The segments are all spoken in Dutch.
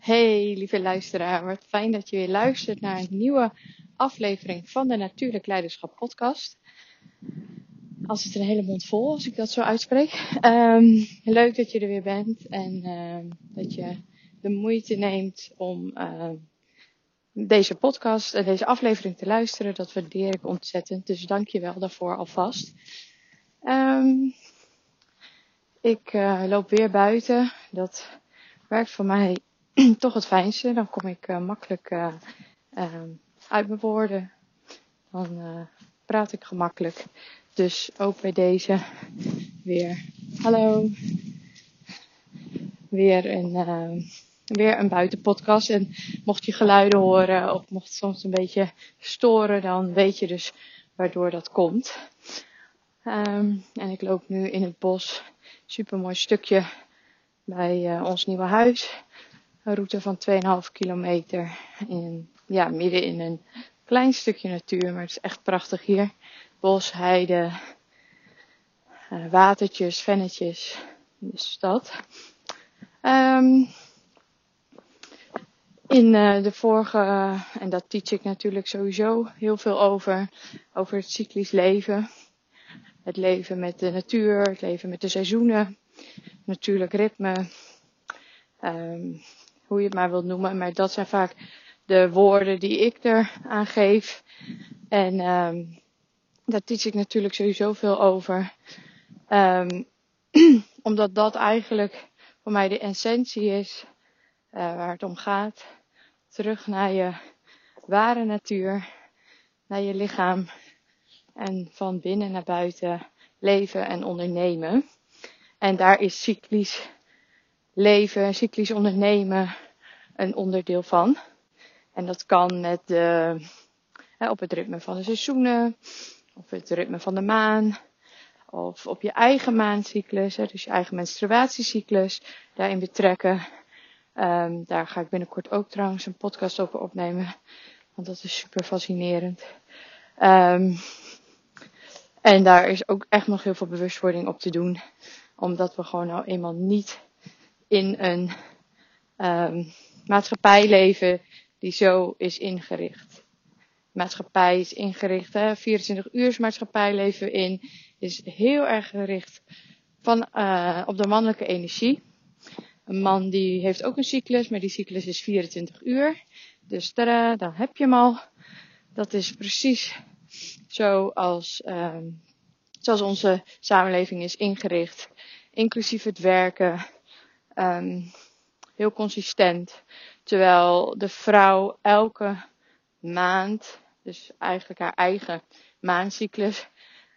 Hey lieve luisteraar, wat fijn dat je weer luistert naar een nieuwe aflevering van de Natuurlijk Leiderschap podcast. Als het een hele mond vol als ik dat zo uitspreek. Um, leuk dat je er weer bent en uh, dat je de moeite neemt om uh, deze podcast en deze aflevering te luisteren. Dat waardeer ik ontzettend, dus dank je wel daarvoor alvast. Ik uh, loop weer buiten. Dat werkt voor mij toch het fijnste. Dan kom ik uh, makkelijk uh, uit mijn woorden. Dan praat ik gemakkelijk. Dus ook bij deze weer. Hallo. Weer een, weer een buitenpodcast. En mocht je geluiden horen of mocht het soms een beetje storen, dan weet je dus waardoor dat komt. Um, en ik loop nu in het bos. Super mooi stukje bij ons nieuwe huis. Een route van 2,5 kilometer. In, ja, midden in een klein stukje natuur, maar het is echt prachtig hier. Bos, heide, uh, watertjes, vennetjes. Dus dat. Um, in uh, de vorige, uh, en dat teach ik natuurlijk sowieso heel veel over, over het cyclisch leven. Het leven met de natuur, het leven met de seizoenen, natuurlijk ritme, um, hoe je het maar wilt noemen. Maar dat zijn vaak de woorden die ik er aan geef. En um, daar teach ik natuurlijk sowieso veel over. Um, omdat dat eigenlijk voor mij de essentie is uh, waar het om gaat. Terug naar je ware natuur, naar je lichaam en van binnen naar buiten leven en ondernemen. En daar is cyclisch leven, cyclisch ondernemen een onderdeel van. En dat kan met de, hè, op het ritme van de seizoenen, op het ritme van de maan, of op je eigen maancyclus, hè, dus je eigen menstruatiecyclus, daarin betrekken. Um, daar ga ik binnenkort ook trouwens een podcast over opnemen, want dat is super fascinerend. Um, en daar is ook echt nog heel veel bewustwording op te doen. Omdat we gewoon nou eenmaal niet in een um, maatschappij leven die zo is ingericht. Maatschappij is ingericht, hè, 24 uur maatschappij leven in, is heel erg gericht van, uh, op de mannelijke energie. Een man die heeft ook een cyclus, maar die cyclus is 24 uur. Dus tada, dan heb je hem al. Dat is precies zoals, um, zoals onze samenleving is ingericht. Inclusief het werken. Um, heel consistent. Terwijl de vrouw elke maand, dus eigenlijk haar eigen maancyclus,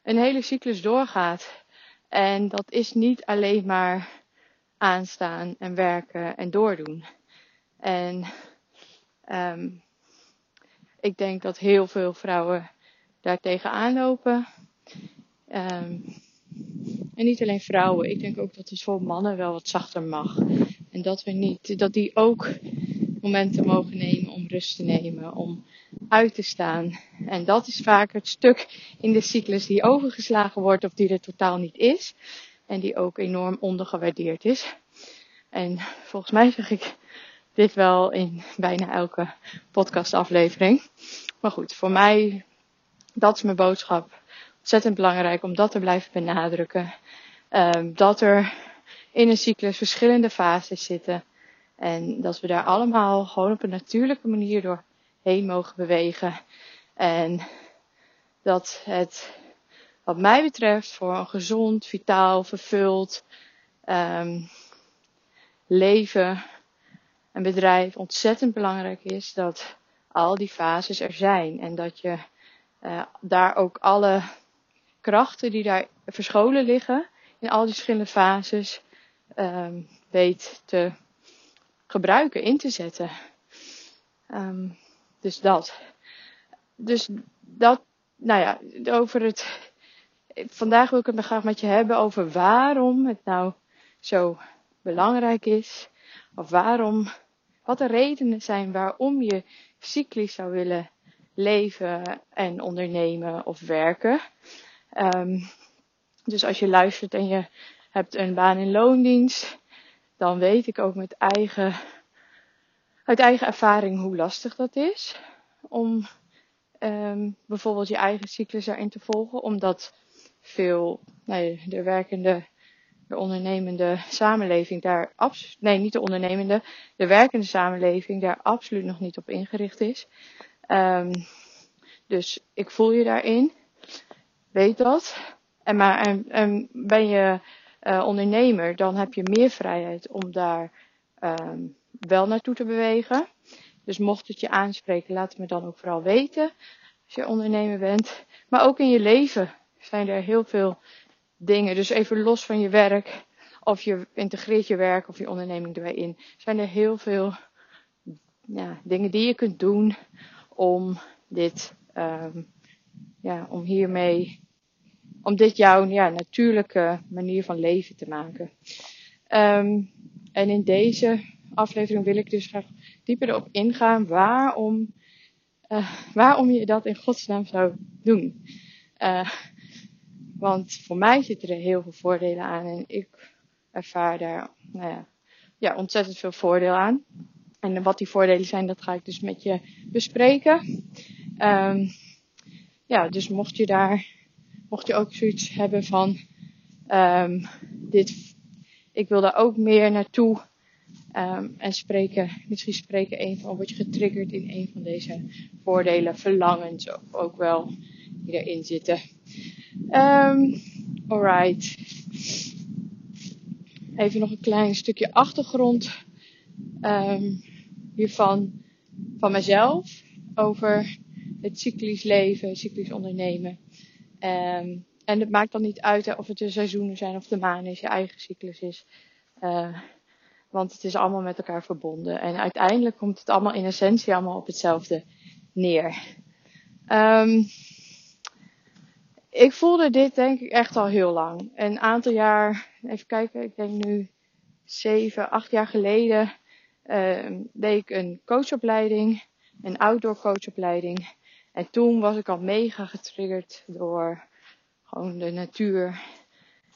een hele cyclus doorgaat. En dat is niet alleen maar aanstaan en werken en doordoen. En um, ik denk dat heel veel vrouwen daar tegenaan lopen. Um, en niet alleen vrouwen. Ik denk ook dat het voor mannen wel wat zachter mag. En dat we niet, dat die ook momenten mogen nemen om rust te nemen, om uit te staan. En dat is vaak het stuk in de cyclus die overgeslagen wordt of die er totaal niet is. En die ook enorm ondergewaardeerd is. En volgens mij zeg ik dit wel in bijna elke podcastaflevering. Maar goed, voor mij dat is mijn boodschap. Ontzettend belangrijk om dat te blijven benadrukken. Um, dat er in een cyclus verschillende fases zitten. En dat we daar allemaal gewoon op een natuurlijke manier doorheen mogen bewegen. En dat het, wat mij betreft, voor een gezond, vitaal, vervuld um, leven en bedrijf ontzettend belangrijk is dat al die fases er zijn. En dat je uh, daar ook alle krachten die daar verscholen liggen in al die verschillende fases um, weet te gebruiken, in te zetten. Um, dus dat. Dus dat, nou ja, over het. Vandaag wil ik het graag met je hebben over waarom het nou zo belangrijk is. Of waarom, wat de redenen zijn waarom je cyclisch zou willen leven en ondernemen of werken. Um, dus als je luistert en je hebt een baan in loondienst, dan weet ik ook met eigen uit eigen ervaring hoe lastig dat is. Om ehm, bijvoorbeeld je eigen cyclus daarin te volgen. Omdat veel nee, de werkende, de ondernemende samenleving daar absoluut, nee niet de ondernemende, de werkende samenleving daar absoluut nog niet op ingericht is. Um, dus ik voel je daarin. Weet dat. En, maar, en, en ben je uh, ondernemer, dan heb je meer vrijheid om daar um, wel naartoe te bewegen. Dus mocht het je aanspreken, laat het me dan ook vooral weten. Als je ondernemer bent. Maar ook in je leven zijn er heel veel dingen. Dus even los van je werk. Of je integreert je werk of je onderneming erbij in. Zijn er heel veel ja, dingen die je kunt doen om dit, um, ja, om hiermee, om dit jouw ja, natuurlijke manier van leven te maken. Um, en in deze aflevering wil ik dus graag dieper erop ingaan waarom, uh, waarom je dat in godsnaam zou doen. Uh, want voor mij zitten er heel veel voordelen aan en ik ervaar daar nou ja, ja, ontzettend veel voordeel aan. En wat die voordelen zijn, dat ga ik dus met je bespreken. Um, ja, dus mocht je daar, mocht je ook zoiets hebben van, um, dit, ik wil daar ook meer naartoe. Um, en spreken, misschien spreken een van, word je getriggerd in een van deze voordelen, verlangens ook, ook wel die erin zitten. Um, alright. Even nog een klein stukje achtergrond hiervan van mezelf over het cyclisch leven, cyclisch ondernemen. Um, en het maakt dan niet uit of het de seizoenen zijn of de maan is, je eigen cyclus is. Uh, want het is allemaal met elkaar verbonden. En uiteindelijk komt het allemaal in essentie allemaal op hetzelfde neer. Um, ik voelde dit denk ik echt al heel lang. Een aantal jaar, even kijken, ik denk nu zeven, acht jaar geleden uh, deed ik een coachopleiding, een outdoor coachopleiding. En toen was ik al mega getriggerd door gewoon de natuur.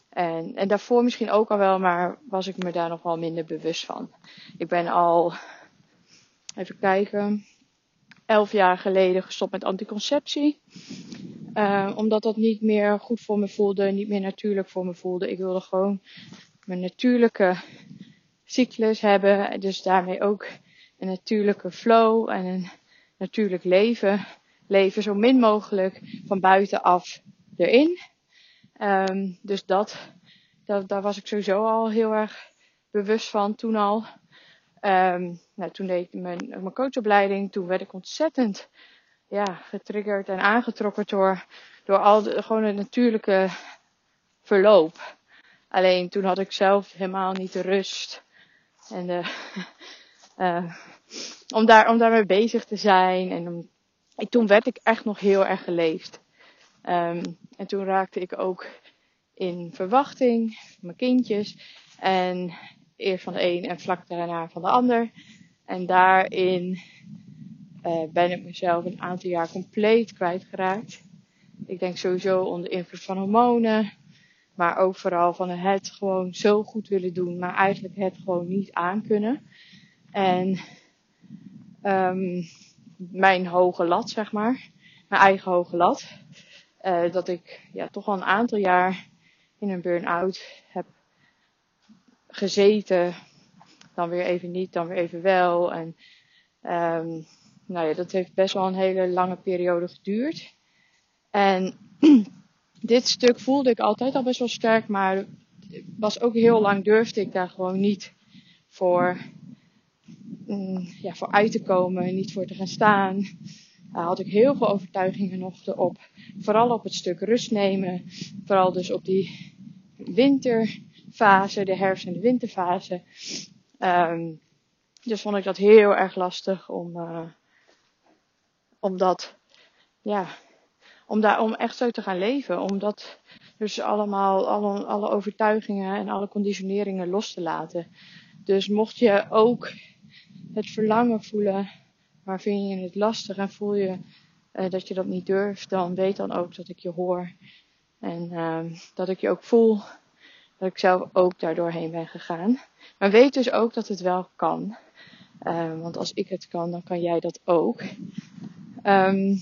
En, en daarvoor misschien ook al wel, maar was ik me daar nog wel minder bewust van. Ik ben al, even kijken, elf jaar geleden gestopt met anticonceptie. Uh, omdat dat niet meer goed voor me voelde, niet meer natuurlijk voor me voelde. Ik wilde gewoon mijn natuurlijke cyclus hebben. Dus daarmee ook een natuurlijke flow en een natuurlijk leven. Leven zo min mogelijk van buitenaf erin. Um, dus dat, dat, daar was ik sowieso al heel erg bewust van toen al. Um, nou, toen deed ik mijn, mijn coachopleiding. Toen werd ik ontzettend ja, getriggerd en aangetrokken door, door al de, gewoon het natuurlijke verloop. Alleen toen had ik zelf helemaal niet de rust. En de, uh, om, daar, om daarmee bezig te zijn. En om, en toen werd ik echt nog heel erg geleefd. Um, en toen raakte ik ook in verwachting mijn kindjes. En eerst van de een en vlak daarna van de ander. En daarin uh, ben ik mezelf een aantal jaar compleet kwijtgeraakt. Ik denk sowieso onder invloed van hormonen. Maar ook vooral van het gewoon zo goed willen doen, maar eigenlijk het gewoon niet aankunnen. En um, mijn hoge lat, zeg maar. Mijn eigen hoge lat. Uh, dat ik ja, toch al een aantal jaar in een burn-out heb gezeten. Dan weer even niet, dan weer even wel. En um, nou ja, dat heeft best wel een hele lange periode geduurd. En dit stuk voelde ik altijd al best wel sterk, maar was ook heel lang durfde ik daar gewoon niet voor, ja, voor uit te komen, niet voor te gaan staan. Daar had ik heel veel overtuigingen nog erop. Vooral op het stuk rust nemen. Vooral dus op die winterfase, de herfst- en de winterfase. Um, dus vond ik dat heel erg lastig om, uh, om dat, ja, om daar, om echt zo te gaan leven. Om dat dus allemaal, alle, alle overtuigingen en alle conditioneringen los te laten. Dus mocht je ook het verlangen voelen, maar vind je het lastig en voel je uh, dat je dat niet durft, dan weet dan ook dat ik je hoor. En uh, dat ik je ook voel. Dat ik zelf ook daardoorheen ben gegaan. Maar weet dus ook dat het wel kan. Uh, want als ik het kan, dan kan jij dat ook. Um,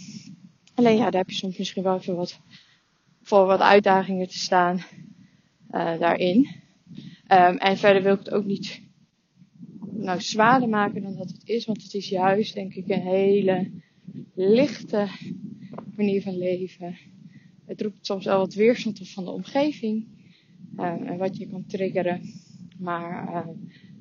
alleen ja, daar heb je soms misschien wel even wat voor wat uitdagingen te staan uh, daarin. En verder wil ik het ook niet nou, zwaarder maken dan dat het is. Want het is juist, denk ik, een hele lichte manier van leven. Het roept soms wel wat weerstand op van de omgeving. Uh, en wat je kan triggeren. Maar uh,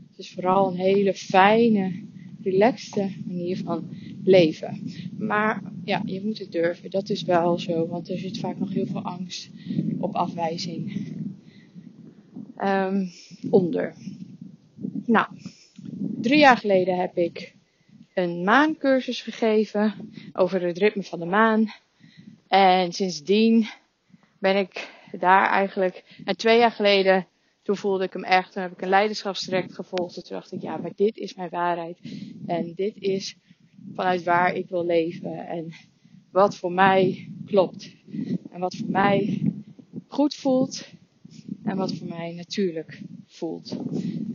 het is vooral een hele fijne, relaxte manier van leven. Maar ja, je moet het durven. Dat is wel zo. Want er zit vaak nog heel veel angst op afwijzing um, onder. Nou, drie jaar geleden heb ik een maancursus gegeven over het ritme van de maan. En sindsdien ben ik daar eigenlijk. En twee jaar geleden, toen voelde ik hem echt. Toen heb ik een leiderschapstraject gevolgd. En toen dacht ik, ja, maar dit is mijn waarheid. En dit is vanuit waar ik wil leven. En wat voor mij klopt. En wat voor mij goed voelt. En wat voor mij natuurlijk voelt.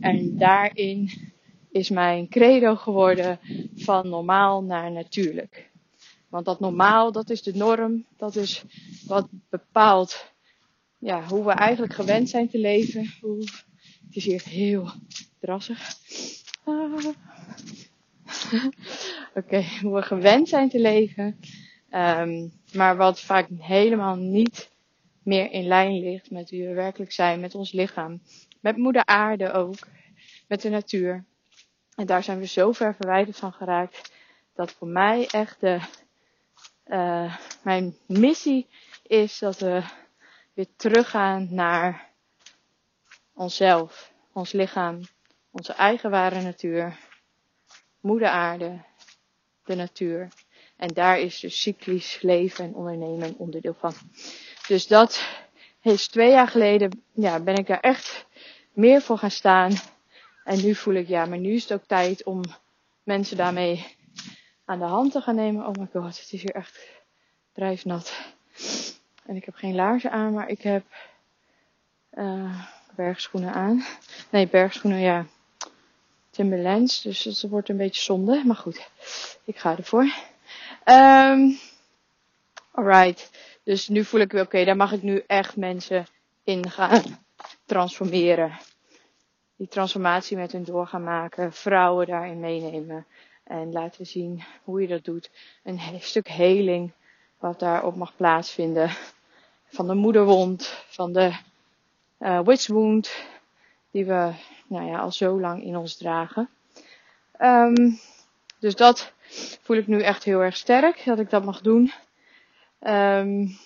En daarin is mijn credo geworden van normaal naar natuurlijk. Want dat normaal, dat is de norm. Dat is wat bepaalt ja, hoe we eigenlijk gewend zijn te leven. Het is hier heel drassig. Ah. Oké, hoe we gewend zijn te leven. Um, maar wat vaak helemaal niet meer in lijn ligt met wie we werkelijk zijn, met ons lichaam. Met moeder aarde ook. Met de natuur. En daar zijn we zo ver verwijderd van geraakt. Dat voor mij echt de, uh, mijn missie is dat we weer teruggaan naar onszelf, ons lichaam, onze eigen ware natuur, moeder aarde, de natuur. En daar is dus cyclisch leven en ondernemen onderdeel van. Dus dat is twee jaar geleden, ja, ben ik daar echt meer voor gaan staan. En nu voel ik, ja, maar nu is het ook tijd om mensen daarmee aan de hand te gaan nemen. Oh my god, het is hier echt drijfnat. En ik heb geen laarzen aan, maar ik heb uh, bergschoenen aan. Nee, bergschoenen, ja. Timberlands, dus het wordt een beetje zonde. Maar goed, ik ga ervoor. Um, alright. Dus nu voel ik oké, daar mag ik nu echt mensen in gaan transformeren. Die transformatie met hun door gaan maken. Vrouwen daarin meenemen. En laten zien hoe je dat doet. Een stuk heling wat daarop mag plaatsvinden. Van de moederwond, van de uh, witch wound. Die we nou ja, al zo lang in ons dragen. Um, dus dat voel ik nu echt heel erg sterk. Dat ik dat mag doen. Um,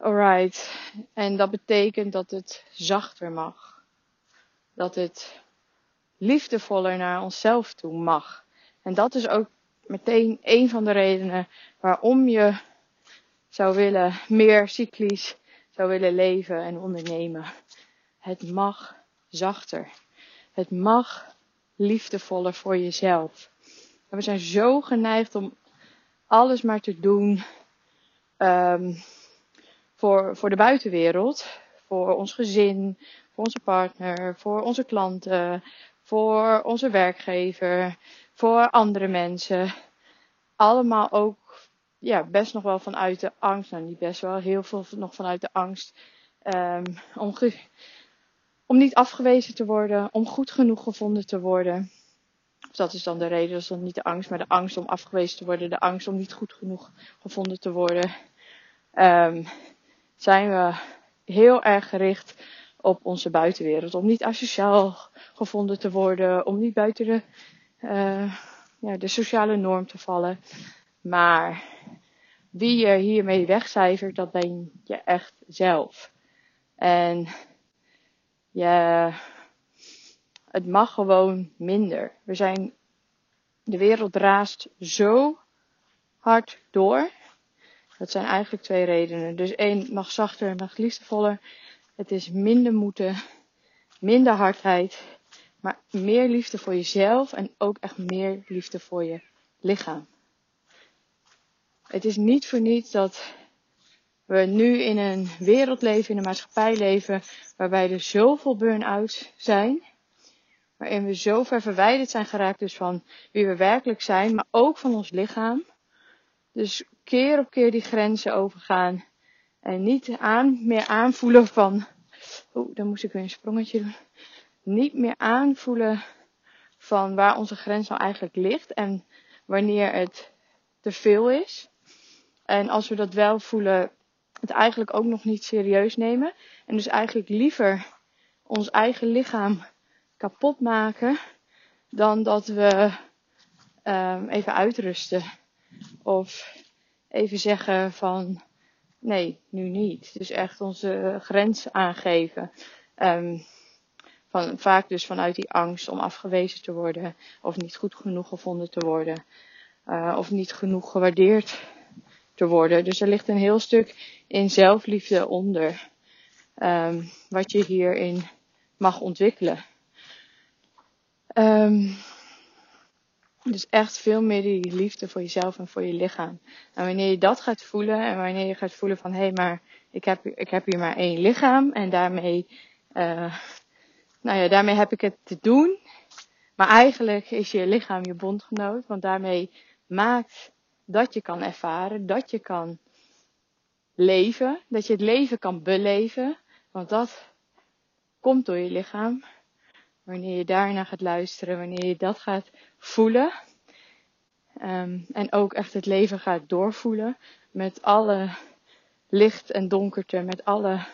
alright. En dat betekent dat het zachter mag. Dat het liefdevoller naar onszelf toe mag. En dat is ook meteen een van de redenen waarom je zou willen meer cyclisch zou willen leven en ondernemen. Het mag zachter. Het mag liefdevoller voor jezelf. we zijn zo geneigd om alles maar te doen um, voor, voor de buitenwereld. Voor ons gezin, voor onze partner, voor onze klanten, voor onze werkgever, voor andere mensen. Allemaal ook ja, best nog wel vanuit de angst. Nou, niet best wel, heel veel nog vanuit de angst. Um, om, om niet afgewezen te worden, om goed genoeg gevonden te worden. Dus dat is dan de reden, dat is dan niet de angst, maar de angst om afgewezen te worden, de angst om niet goed genoeg gevonden te worden. Um, zijn we heel erg gericht op onze buitenwereld. Om niet asociaal gevonden te worden, om niet buiten de, uh, ja, de sociale norm te vallen. Maar wie je hiermee wegcijfert, dat ben je echt zelf. En je, het mag gewoon minder. We zijn, de wereld raast zo hard door. Dat zijn eigenlijk twee redenen. Dus één, mag zachter, mag liefdevoller. Het is minder moeten, minder hardheid, maar meer liefde voor jezelf en ook echt meer liefde voor je lichaam. Het is niet voor niets dat we nu in een wereld leven, in een maatschappij leven, waarbij er zoveel burn-outs zijn. Waarin we zo ver verwijderd zijn geraakt dus van wie we werkelijk zijn, maar ook van ons lichaam. Dus keer op keer die grenzen overgaan. En niet aan, meer aanvoelen van. Oeh, dan moest ik weer een sprongetje doen. Niet meer aanvoelen van waar onze grens nou eigenlijk ligt en wanneer het te veel is. En als we dat wel voelen, het eigenlijk ook nog niet serieus nemen. En dus eigenlijk liever ons eigen lichaam kapot maken dan dat we um, even uitrusten. Of even zeggen van nee, nu niet. Dus echt onze grens aangeven. Um, van, vaak dus vanuit die angst om afgewezen te worden. Of niet goed genoeg gevonden te worden. Uh, of niet genoeg gewaardeerd te worden. Dus er ligt een heel stuk in zelfliefde onder. Um, wat je hierin mag ontwikkelen. Um, dus echt veel meer die liefde voor jezelf en voor je lichaam. En wanneer je dat gaat voelen en wanneer je gaat voelen van hé, hey, maar ik heb, ik heb hier maar één lichaam en daarmee, uh, nou ja, daarmee heb ik het te doen. Maar eigenlijk is je lichaam je bondgenoot, want daarmee maakt dat je kan ervaren, dat je kan leven, dat je het leven kan beleven, want dat komt door je lichaam. Wanneer je daarna gaat luisteren, wanneer je dat gaat voelen. Um, en ook echt het leven gaat doorvoelen. Met alle licht en donkerte, met alle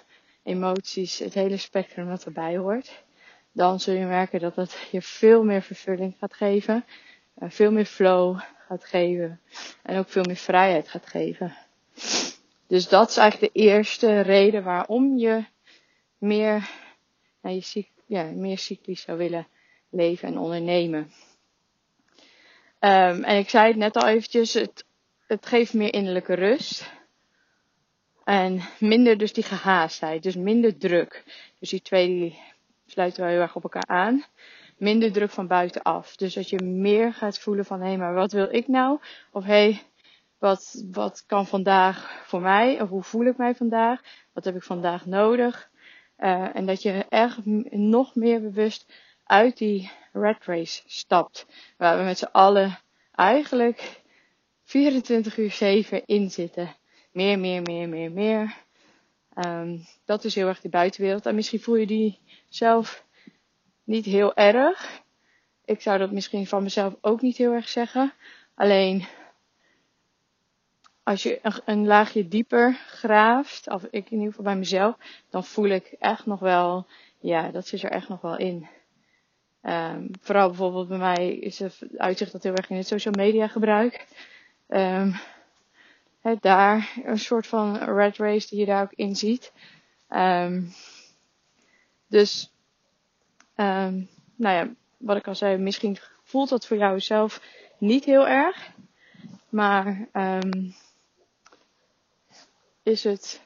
emoties, het hele spectrum wat erbij hoort. Dan zul je merken dat het je veel meer vervulling gaat geven. Uh, veel meer flow gaat geven. En ook veel meer vrijheid gaat geven. Dus dat is eigenlijk de eerste reden waarom je meer, nou, je ja, meer cyclisch zou willen leven en ondernemen. Um, en ik zei het net al eventjes, het, het geeft meer innerlijke rust. En minder dus die gehaastheid, dus minder druk. Dus die twee sluiten wel heel erg op elkaar aan. Minder druk van buitenaf. Dus dat je meer gaat voelen van hé, maar wat wil ik nou? Of hé, wat, wat kan vandaag voor mij? Of hoe voel ik mij vandaag? Wat heb ik vandaag nodig? Uh, en dat je echt nog meer bewust uit die red race stapt. Waar we met z'n allen eigenlijk 24 uur 7 in zitten. Meer, meer, meer, meer, meer. Um, dat is heel erg de buitenwereld. En misschien voel je die zelf niet heel erg. Ik zou dat misschien van mezelf ook niet heel erg zeggen. Alleen als je een, laagje dieper graaft, of ik in ieder geval bij mezelf, dan voel ik echt nog wel, ja, dat zit er echt nog wel in. Um, vooral bijvoorbeeld bij mij is het uitzicht dat heel erg in het social media gebruik. Um, daar een soort van red race die je daar ook in ziet. Um, dus, nou ja, wat ik al zei, misschien voelt dat voor jou zelf niet heel erg. Maar is het.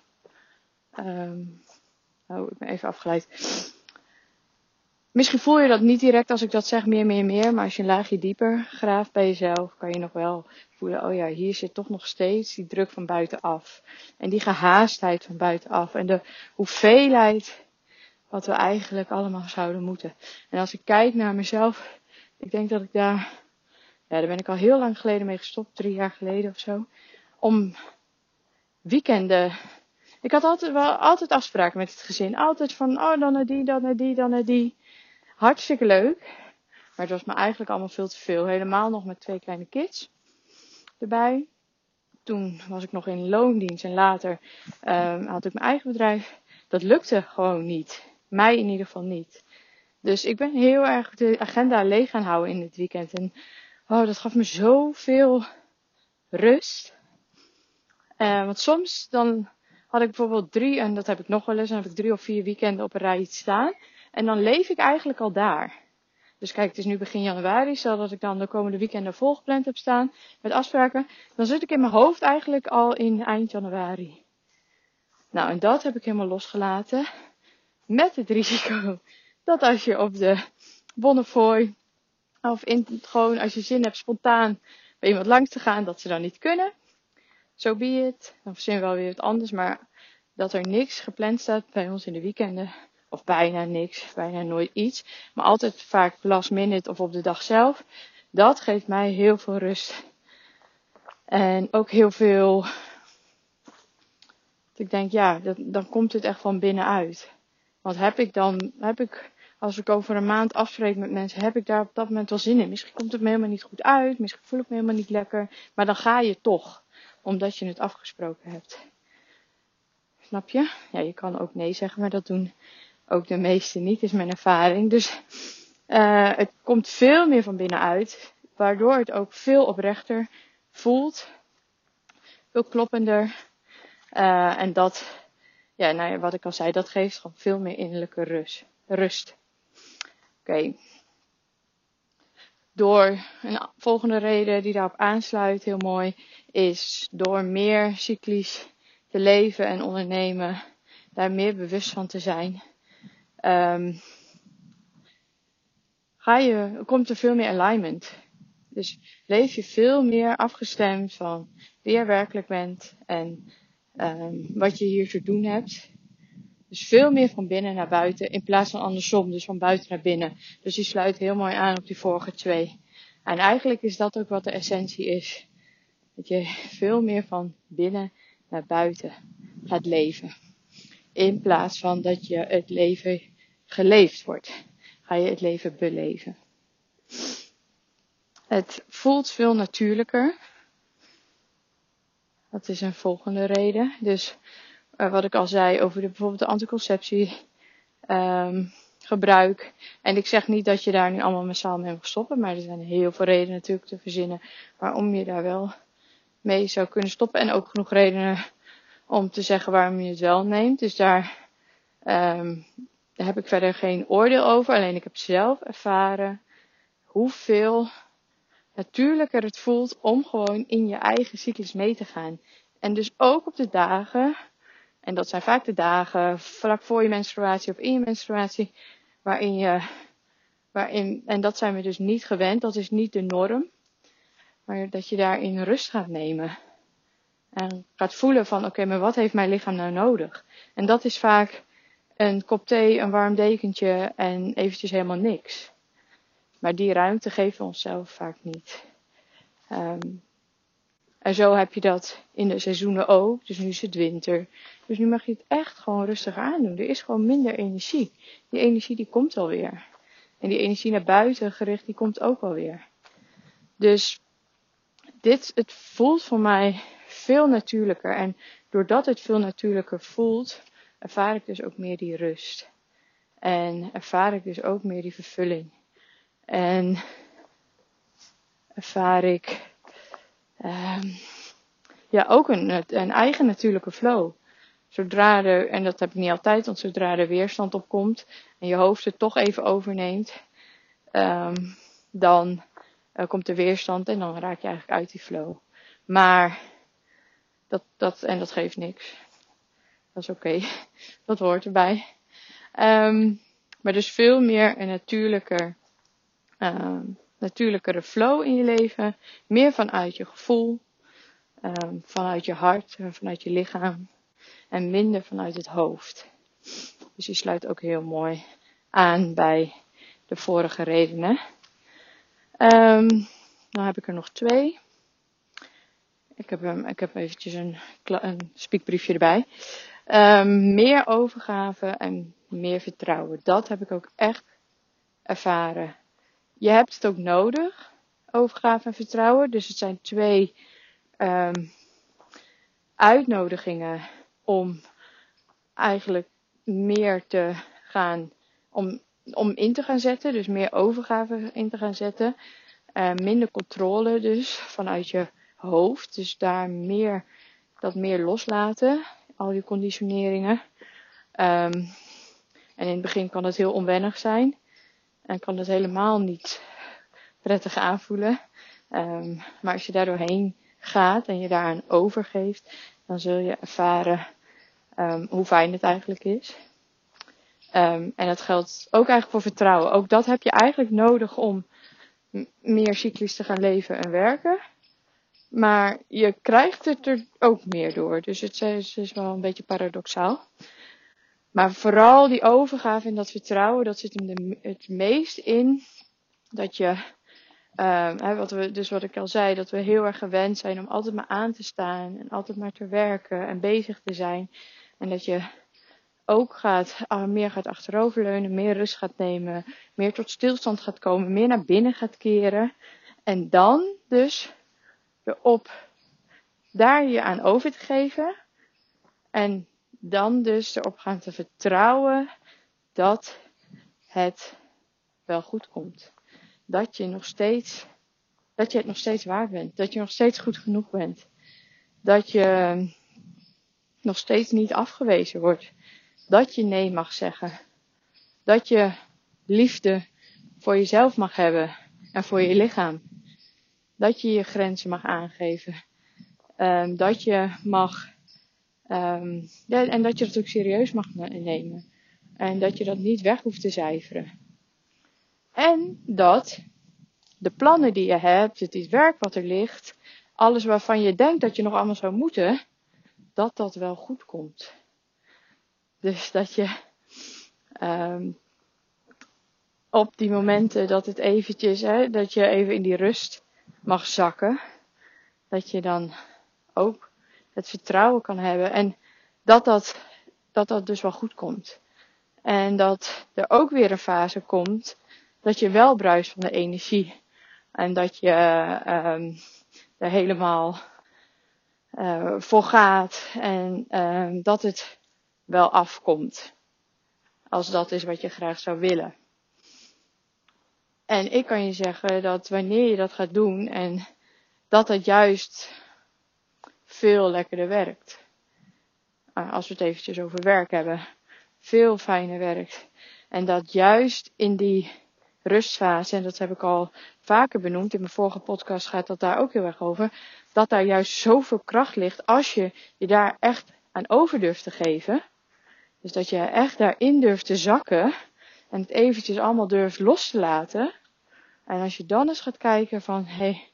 Oh, ik ben even afgeleid. Misschien voel je dat niet direct als ik dat zeg, meer, meer, meer. Maar als je een laagje dieper graaft bij jezelf, kan je nog wel voelen: oh ja, hier zit toch nog steeds die druk van buitenaf. En die gehaastheid van buitenaf. En de hoeveelheid wat we eigenlijk allemaal zouden moeten. En als ik kijk naar mezelf, ik denk dat ik daar. Ja, daar ben ik al heel lang geleden mee gestopt, drie jaar geleden of zo. Om weekenden. Ik had altijd wel altijd afspraken met het gezin. Altijd van, oh, dan naar die, dan naar die, dan naar die. Hartstikke leuk. Maar het was me eigenlijk allemaal veel te veel. Helemaal nog met twee kleine kids erbij. Toen was ik nog in loondienst en later um, had ik mijn eigen bedrijf. Dat lukte gewoon niet. Mij in ieder geval niet. Dus ik ben heel erg de agenda leeg gaan houden in het weekend. En oh, dat gaf me zoveel rust. Uh, want soms dan had ik bijvoorbeeld drie, en dat heb ik nog wel eens, dan heb ik drie of vier weekenden op een rij staan. En dan leef ik eigenlijk al daar. Dus kijk, het is nu begin januari, stel dat ik dan de komende weekenden volgepland heb staan met afspraken, dan zit ik in mijn hoofd eigenlijk al in eind januari. Nou, en dat heb ik helemaal losgelaten. Met het risico dat als je op de Bonnefoy of in, gewoon als je zin hebt spontaan bij iemand langs te gaan, dat ze dan niet kunnen so be. Dan verzinnen we wel weer wat anders. Maar dat er niks gepland staat bij ons in de weekenden. Of bijna niks, bijna nooit iets. Maar altijd vaak last minute of op de dag zelf. Dat geeft mij heel veel rust. En ook heel veel. Ik denk, ja, dan komt het echt van binnenuit. Want heb ik dan, heb ik, als ik over een maand afspreek met mensen, heb ik daar op dat moment wel zin in. Misschien komt het me helemaal niet goed uit, misschien voel ik me helemaal niet lekker. Maar dan ga je toch, omdat je het afgesproken hebt. Snap je? Ja, je kan ook nee zeggen, maar dat doen ook de meesten niet, is mijn ervaring. Dus uh, het komt veel meer van binnenuit, waardoor het ook veel oprechter voelt, veel kloppender. Uh, en dat, ja, nou ja, wat ik al zei, dat geeft gewoon veel meer innerlijke rust. rust. Oké. Door een volgende reden die daarop aansluit, heel mooi, is door meer cyclisch te leven en ondernemen, daar meer bewust van te zijn. Um, ga je, komt er veel meer alignment. Dus leef je veel meer afgestemd van wie je werkelijk bent en um, wat je hier te doen hebt. Dus veel meer van binnen naar buiten in plaats van andersom, dus van buiten naar binnen. Dus die sluit heel mooi aan op die vorige twee. En eigenlijk is dat ook wat de essentie is. Dat je veel meer van binnen naar buiten gaat leven. In plaats van dat je het leven geleefd wordt, ga je het leven beleven. Het voelt veel natuurlijker. Dat is een volgende reden. Dus uh, wat ik al zei over de, bijvoorbeeld de anticonceptie um, gebruik. En ik zeg niet dat je daar nu allemaal massaal mee moet stoppen, maar er zijn heel veel redenen natuurlijk te verzinnen waarom je daar wel mee zou kunnen stoppen. En ook genoeg redenen om te zeggen waarom je het wel neemt. Dus daar, um, daar heb ik verder geen oordeel over. Alleen ik heb zelf ervaren hoeveel natuurlijker het voelt om gewoon in je eigen cyclus mee te gaan. En dus ook op de dagen, en dat zijn vaak de dagen vlak voor je menstruatie of in je menstruatie, waarin je, waarin, en dat zijn we dus niet gewend, dat is niet de norm, maar dat je daarin rust gaat nemen. En gaat voelen van, oké, maar wat heeft mijn lichaam nou nodig? En dat is vaak een kop thee, een warm dekentje en eventjes helemaal niks. Maar die ruimte geven we onszelf vaak niet. Um, en zo heb je dat in de seizoenen ook. Dus nu is het winter. Dus nu mag je het echt gewoon rustig aandoen. Er is gewoon minder energie. Die energie die komt alweer. En die energie naar buiten gericht, die komt ook alweer. Dus dit, het voelt voor mij veel natuurlijker. En doordat het veel natuurlijker voelt, ervaar ik dus ook meer die rust. En ervaar ik dus ook meer die vervulling. En ervaar ik um, ja, ook een, een eigen natuurlijke flow. Zodra er, en dat heb ik niet altijd, want zodra er weerstand op komt en je hoofd het toch even overneemt, um, dan uh, komt er weerstand en dan raak je eigenlijk uit die flow. Maar dat, dat, en dat geeft niks. Dat is oké. Dat hoort erbij. Um, maar dus veel meer een natuurlijker, um, natuurlijkere flow in je leven. Meer vanuit je gevoel, um, vanuit je hart, vanuit je lichaam. En minder vanuit het hoofd. Dus die sluit ook heel mooi aan bij de vorige redenen. Dan heb ik er nog twee. Ik heb, ik heb eventjes een, een spiekbriefje erbij. Um, meer overgave en meer vertrouwen. Dat heb ik ook echt ervaren. Je hebt het ook nodig, overgave en vertrouwen. Dus het zijn twee um, uitnodigingen om eigenlijk meer te gaan, om, om in te gaan zetten. Dus meer overgave in te gaan zetten. Uh, minder controle dus vanuit je hoofd. Dus daar meer, dat meer loslaten. Al die conditioneringen. Um, en in het begin kan het heel onwennig zijn. En kan het helemaal niet prettig aanvoelen. Um, maar als je daar doorheen gaat en je daaraan overgeeft, dan zul je ervaren um, hoe fijn het eigenlijk is. En dat geldt ook eigenlijk voor vertrouwen. Ook dat heb je eigenlijk nodig om meer cyclisch te gaan leven en werken. Maar je krijgt het er ook meer door. Dus het is, is wel een beetje paradoxaal. Maar vooral die overgave en dat vertrouwen, dat zit hem de, het meest in dat je, hè, wat we, dus wat ik al zei, dat we heel erg gewend zijn om altijd maar aan te staan en altijd maar te werken en bezig te zijn. En dat je ook gaat, meer gaat achteroverleunen, meer rust gaat nemen, meer tot stilstand gaat komen, meer naar binnen gaat keren. En dan dus erop daar je aan over te geven. En dan dus erop gaan te vertrouwen dat het wel goed komt. Dat je nog steeds, dat je het nog steeds waard bent. Dat je nog steeds goed genoeg bent. Dat je nog steeds niet afgewezen wordt. Dat je nee mag zeggen. Dat je liefde voor jezelf mag hebben en voor je lichaam. Dat je je grenzen mag aangeven. Um, dat je mag, ja, en dat je dat ook serieus mag nemen. En dat je dat niet weg hoeft te cijferen. En dat de plannen die je hebt, het werk wat er ligt, alles waarvan je denkt dat je nog allemaal zou moeten, dat dat wel goed komt. Dus dat je um, op die momenten dat het eventjes, hè, dat je even in die rust mag zakken, dat je dan ook het vertrouwen kan hebben en dat dat, dat, dat dus wel goed komt. En dat er ook weer een fase komt dat je wel bruist van de energie. En dat je um, er helemaal uh, voor gaat. En um, dat het wel afkomt. Als dat is wat je graag zou willen. En ik kan je zeggen dat wanneer je dat gaat doen en dat het juist veel lekkerder werkt. Uh, als we het eventjes over werk hebben. Veel fijner werkt. En dat juist in die rustfase, en dat heb ik al vaker benoemd, in mijn vorige podcast gaat dat daar ook heel erg over, dat daar juist zoveel kracht ligt als je je daar echt aan over durft te geven. Dus dat je echt daarin durft te zakken en het eventjes allemaal durft los te laten. En als je dan eens gaat kijken van, hé, hey,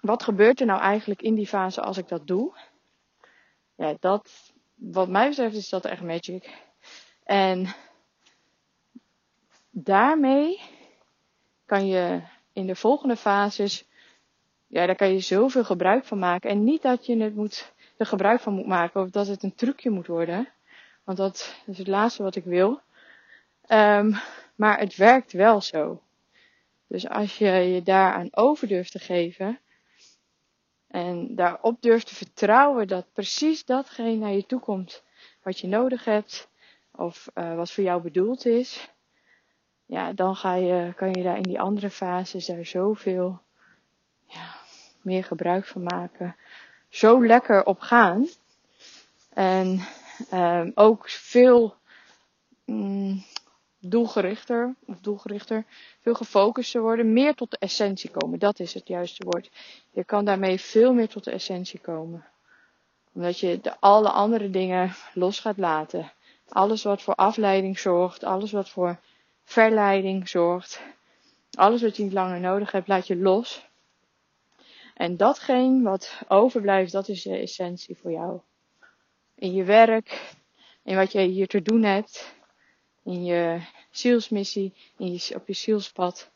wat gebeurt er nou eigenlijk in die fase als ik dat doe? Ja, dat, wat mij betreft is dat echt magic. En daarmee kan je in de volgende fases, ja, daar kan je zoveel gebruik van maken. En niet dat je het moet, er gebruik van moet maken of dat het een trucje moet worden. Want dat is het laatste wat ik wil. Um, maar het werkt wel zo. Dus als je je daaraan over durft te geven en daarop durft te vertrouwen dat precies datgene naar je toe komt wat je nodig hebt of uh, wat voor jou bedoeld is, ja, dan ga je, kan je daar in die andere fases daar zoveel ja, meer gebruik van maken. Zo lekker op gaan. En um, ook veel mm, doelgerichter, of doelgerichter, veel gefocuster worden. Meer tot de essentie komen. Dat is het juiste woord. Je kan daarmee veel meer tot de essentie komen. Omdat je de, alle andere dingen los gaat laten. Alles wat voor afleiding zorgt, alles wat voor verleiding zorgt. Alles wat je niet langer nodig hebt, laat je los. En datgene wat overblijft, dat is de essentie voor jou. In je werk, in wat jij hier te doen hebt, in je zielsmissie, in je, op je zielspad.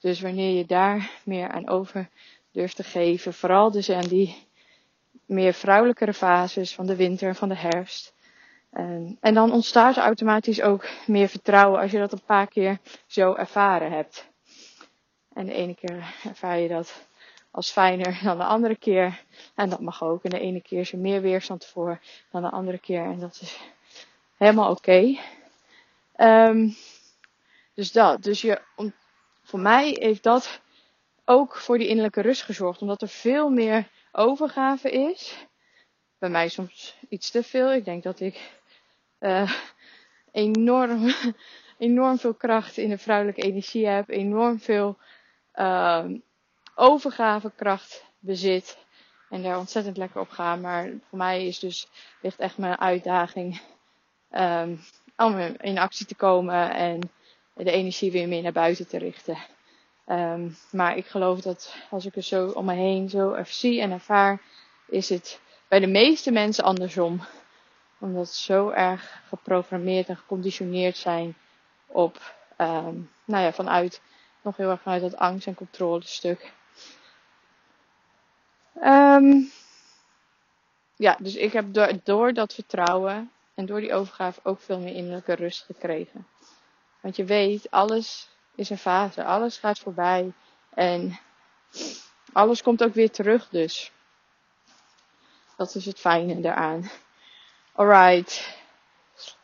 Dus wanneer je daar meer aan over durft te geven, vooral dus aan die meer vrouwelijkere fases van de winter en van de herfst, en, en dan ontstaat er automatisch ook meer vertrouwen als je dat een paar keer zo ervaren hebt. En de ene keer ervaar je dat als fijner dan de andere keer. En dat mag ook. En de ene keer is er meer weerstand voor dan de andere keer. En dat is helemaal oké. Um, dus dat. Dus je, voor mij heeft dat ook voor die innerlijke rust gezorgd. Omdat er veel meer overgave is. Bij mij soms iets te veel. Ik denk dat ik uh, enorm, enorm veel kracht in de vrouwelijke energie heb, enorm veel uh, overgavekracht bezit en daar ontzettend lekker op ga. Maar voor mij is dus, ligt echt mijn uitdaging um, om in actie te komen en de energie weer meer naar buiten te richten. Um, maar ik geloof dat als ik het zo om me heen zo zie en ervaar, is het bij de meeste mensen andersom. Omdat ze zo erg geprogrammeerd en geconditioneerd zijn op, um, nou ja, vanuit, nog heel erg vanuit dat angst- en controle stuk. Um, ja, dus ik heb door dat vertrouwen en door die overgave ook veel meer innerlijke rust gekregen. Want je weet, alles is een fase, alles gaat voorbij en alles komt ook weer terug dus. Dat is het fijne daaraan. Alright.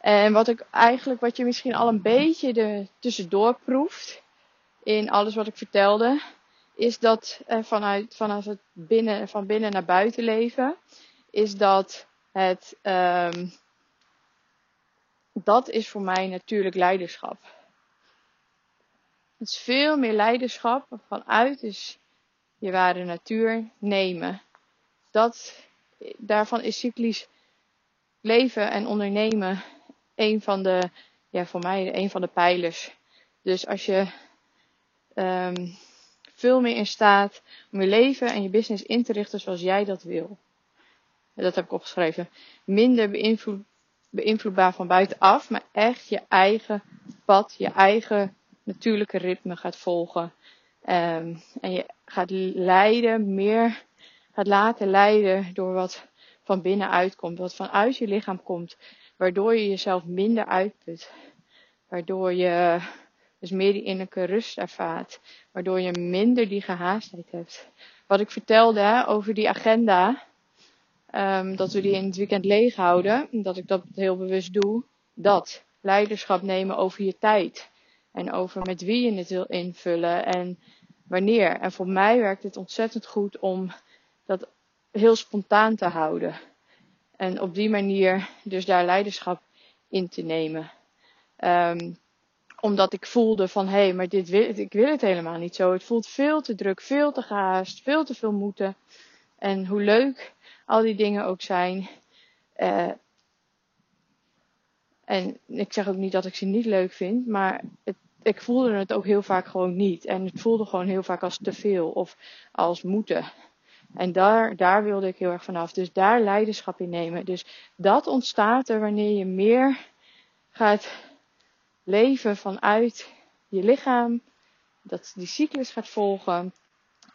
En wat ik eigenlijk, wat je misschien al een beetje er tussendoor proeft in alles wat ik vertelde, is dat vanuit, vanuit het binnen, van binnen naar buiten leven, is dat het, um, dat is voor mij natuurlijk leiderschap. Het is veel meer leiderschap vanuit dus je ware natuur nemen. Dat, daarvan is cyclisch leven en ondernemen een van de, ja, voor mij een van de pijlers. Dus als je um, veel meer in staat om je leven en je business in te richten zoals jij dat wil. Dat heb ik opgeschreven. Minder beïnvloed, beïnvloedbaar van buitenaf, maar echt je eigen pad, je eigen natuurlijke ritme gaat volgen. Um, en je gaat leiden, meer gaat laten leiden door wat van binnenuit komt, wat vanuit je lichaam komt, waardoor je jezelf minder uitput. Waardoor je dus meer die innerlijke rust ervaart. Waardoor je minder die gehaastheid hebt. Wat ik vertelde over die agenda. Um, dat we die in het weekend leeg houden. Dat ik dat heel bewust doe. Dat. Leiderschap nemen over je tijd. En over met wie je het wil invullen. En wanneer. En voor mij werkt het ontzettend goed om dat heel spontaan te houden. En op die manier dus daar leiderschap in te nemen. Um, omdat ik voelde van hé, hey, maar dit wil, ik wil het helemaal niet zo. Het voelt veel te druk, veel te gehaast, veel te veel moeten. En hoe leuk al die dingen ook zijn. Uh, en ik zeg ook niet dat ik ze niet leuk vind, maar het, ik voelde het ook heel vaak gewoon niet. En het voelde gewoon heel vaak als te veel of als moeten. En daar, daar wilde ik heel erg vanaf. Dus daar leiderschap in nemen. Dus dat ontstaat er wanneer je meer gaat leven vanuit je lichaam. Dat die cyclus gaat volgen.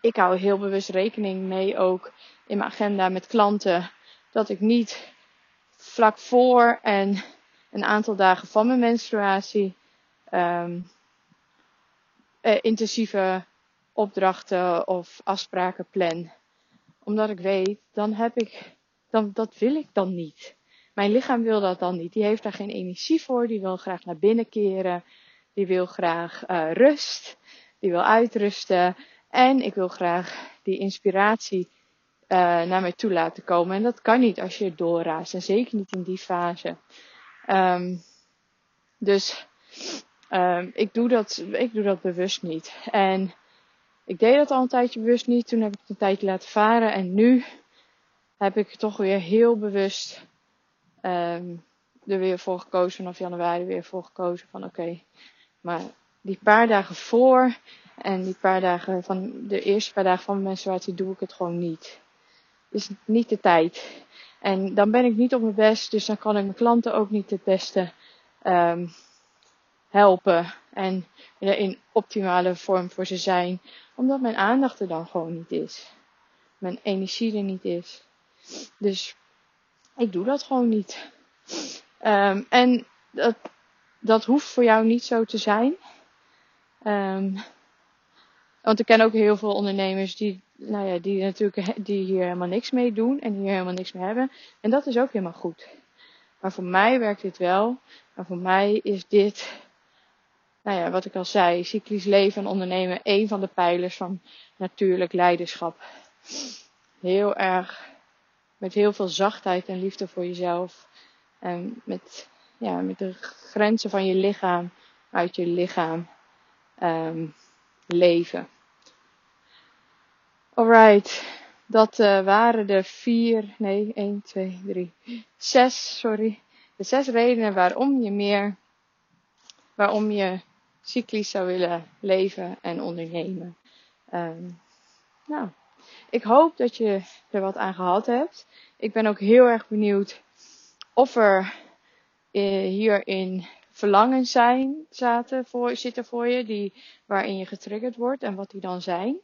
Ik hou heel bewust rekening mee ook in mijn agenda met klanten. Dat ik niet vlak voor en een aantal dagen van mijn menstruatie um, eh, intensieve opdrachten of afspraken plan. Omdat ik weet, dan heb ik, dan, dat wil ik dan niet. Mijn lichaam wil dat dan niet. Die heeft daar geen energie voor. Die wil graag naar binnen keren. Die wil graag uh, rust. Die wil uitrusten. En ik wil graag die inspiratie uh, naar mij toe laten komen. En dat kan niet als je doorraast. En zeker niet in die fase. Um, dus um, ik, doe dat, ik doe dat bewust niet. En ik deed dat al een tijdje bewust niet. Toen heb ik het een tijdje laten varen. En nu heb ik toch weer heel bewust um, er weer voor gekozen, vanaf januari weer voor gekozen van oké, maar die paar dagen voor en die paar dagen van de eerste paar dagen van mijn menstruatie doe ik het gewoon niet. Is niet de tijd. En dan ben ik niet op mijn best, dus dan kan ik mijn klanten ook niet het beste um, helpen en in optimale vorm voor ze zijn, omdat mijn aandacht er dan gewoon niet is. Mijn energie er niet is. Dus ik doe dat gewoon niet. Um, en dat, dat hoeft voor jou niet zo te zijn. Um, want ik ken ook heel veel ondernemers die, nou ja, die natuurlijk die hier helemaal niks mee doen en hier helemaal niks mee hebben. En dat is ook helemaal goed. Maar voor mij werkt dit wel. Maar voor mij is dit, nou ja, wat ik al zei, cyclisch leven en ondernemen, een van de pijlers van natuurlijk leiderschap. Heel erg met heel veel zachtheid en liefde voor jezelf. En met, ja, met de grenzen van je lichaam, uit je lichaam um, leven. Alright, dat uh, waren de vier, nee, 1, 2, 3, 6, sorry. De zes redenen waarom je meer, waarom je cyclisch zou willen leven en ondernemen. Um, nou, ik hoop dat je er wat aan gehad hebt. Ik ben ook heel erg benieuwd of er eh, hierin verlangens zijn, zaten voor, zitten voor je, die, waarin je getriggerd wordt en wat die dan zijn.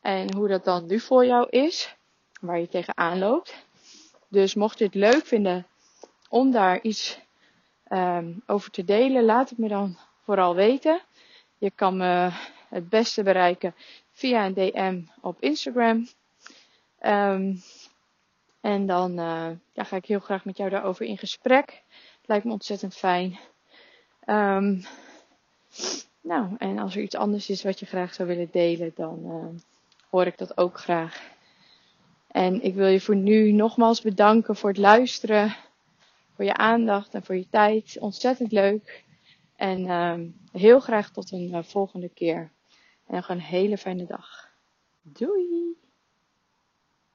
En hoe dat dan nu voor jou is, waar je tegenaan loopt. Dus mocht je het leuk vinden om daar iets um, over te delen, laat het me dan vooral weten. Je kan me het beste bereiken via een DM op Instagram. Um, en dan uh, ja, ga ik heel graag met jou daarover in gesprek. Lijkt me ontzettend fijn. Um, nou, en als er iets anders is wat je graag zou willen delen, dan uh, hoor ik dat ook graag. En ik wil je voor nu nogmaals bedanken voor het luisteren, voor je aandacht en voor je tijd. Ontzettend leuk. En um, heel graag tot een uh, volgende keer. En nog een hele fijne dag. Doei!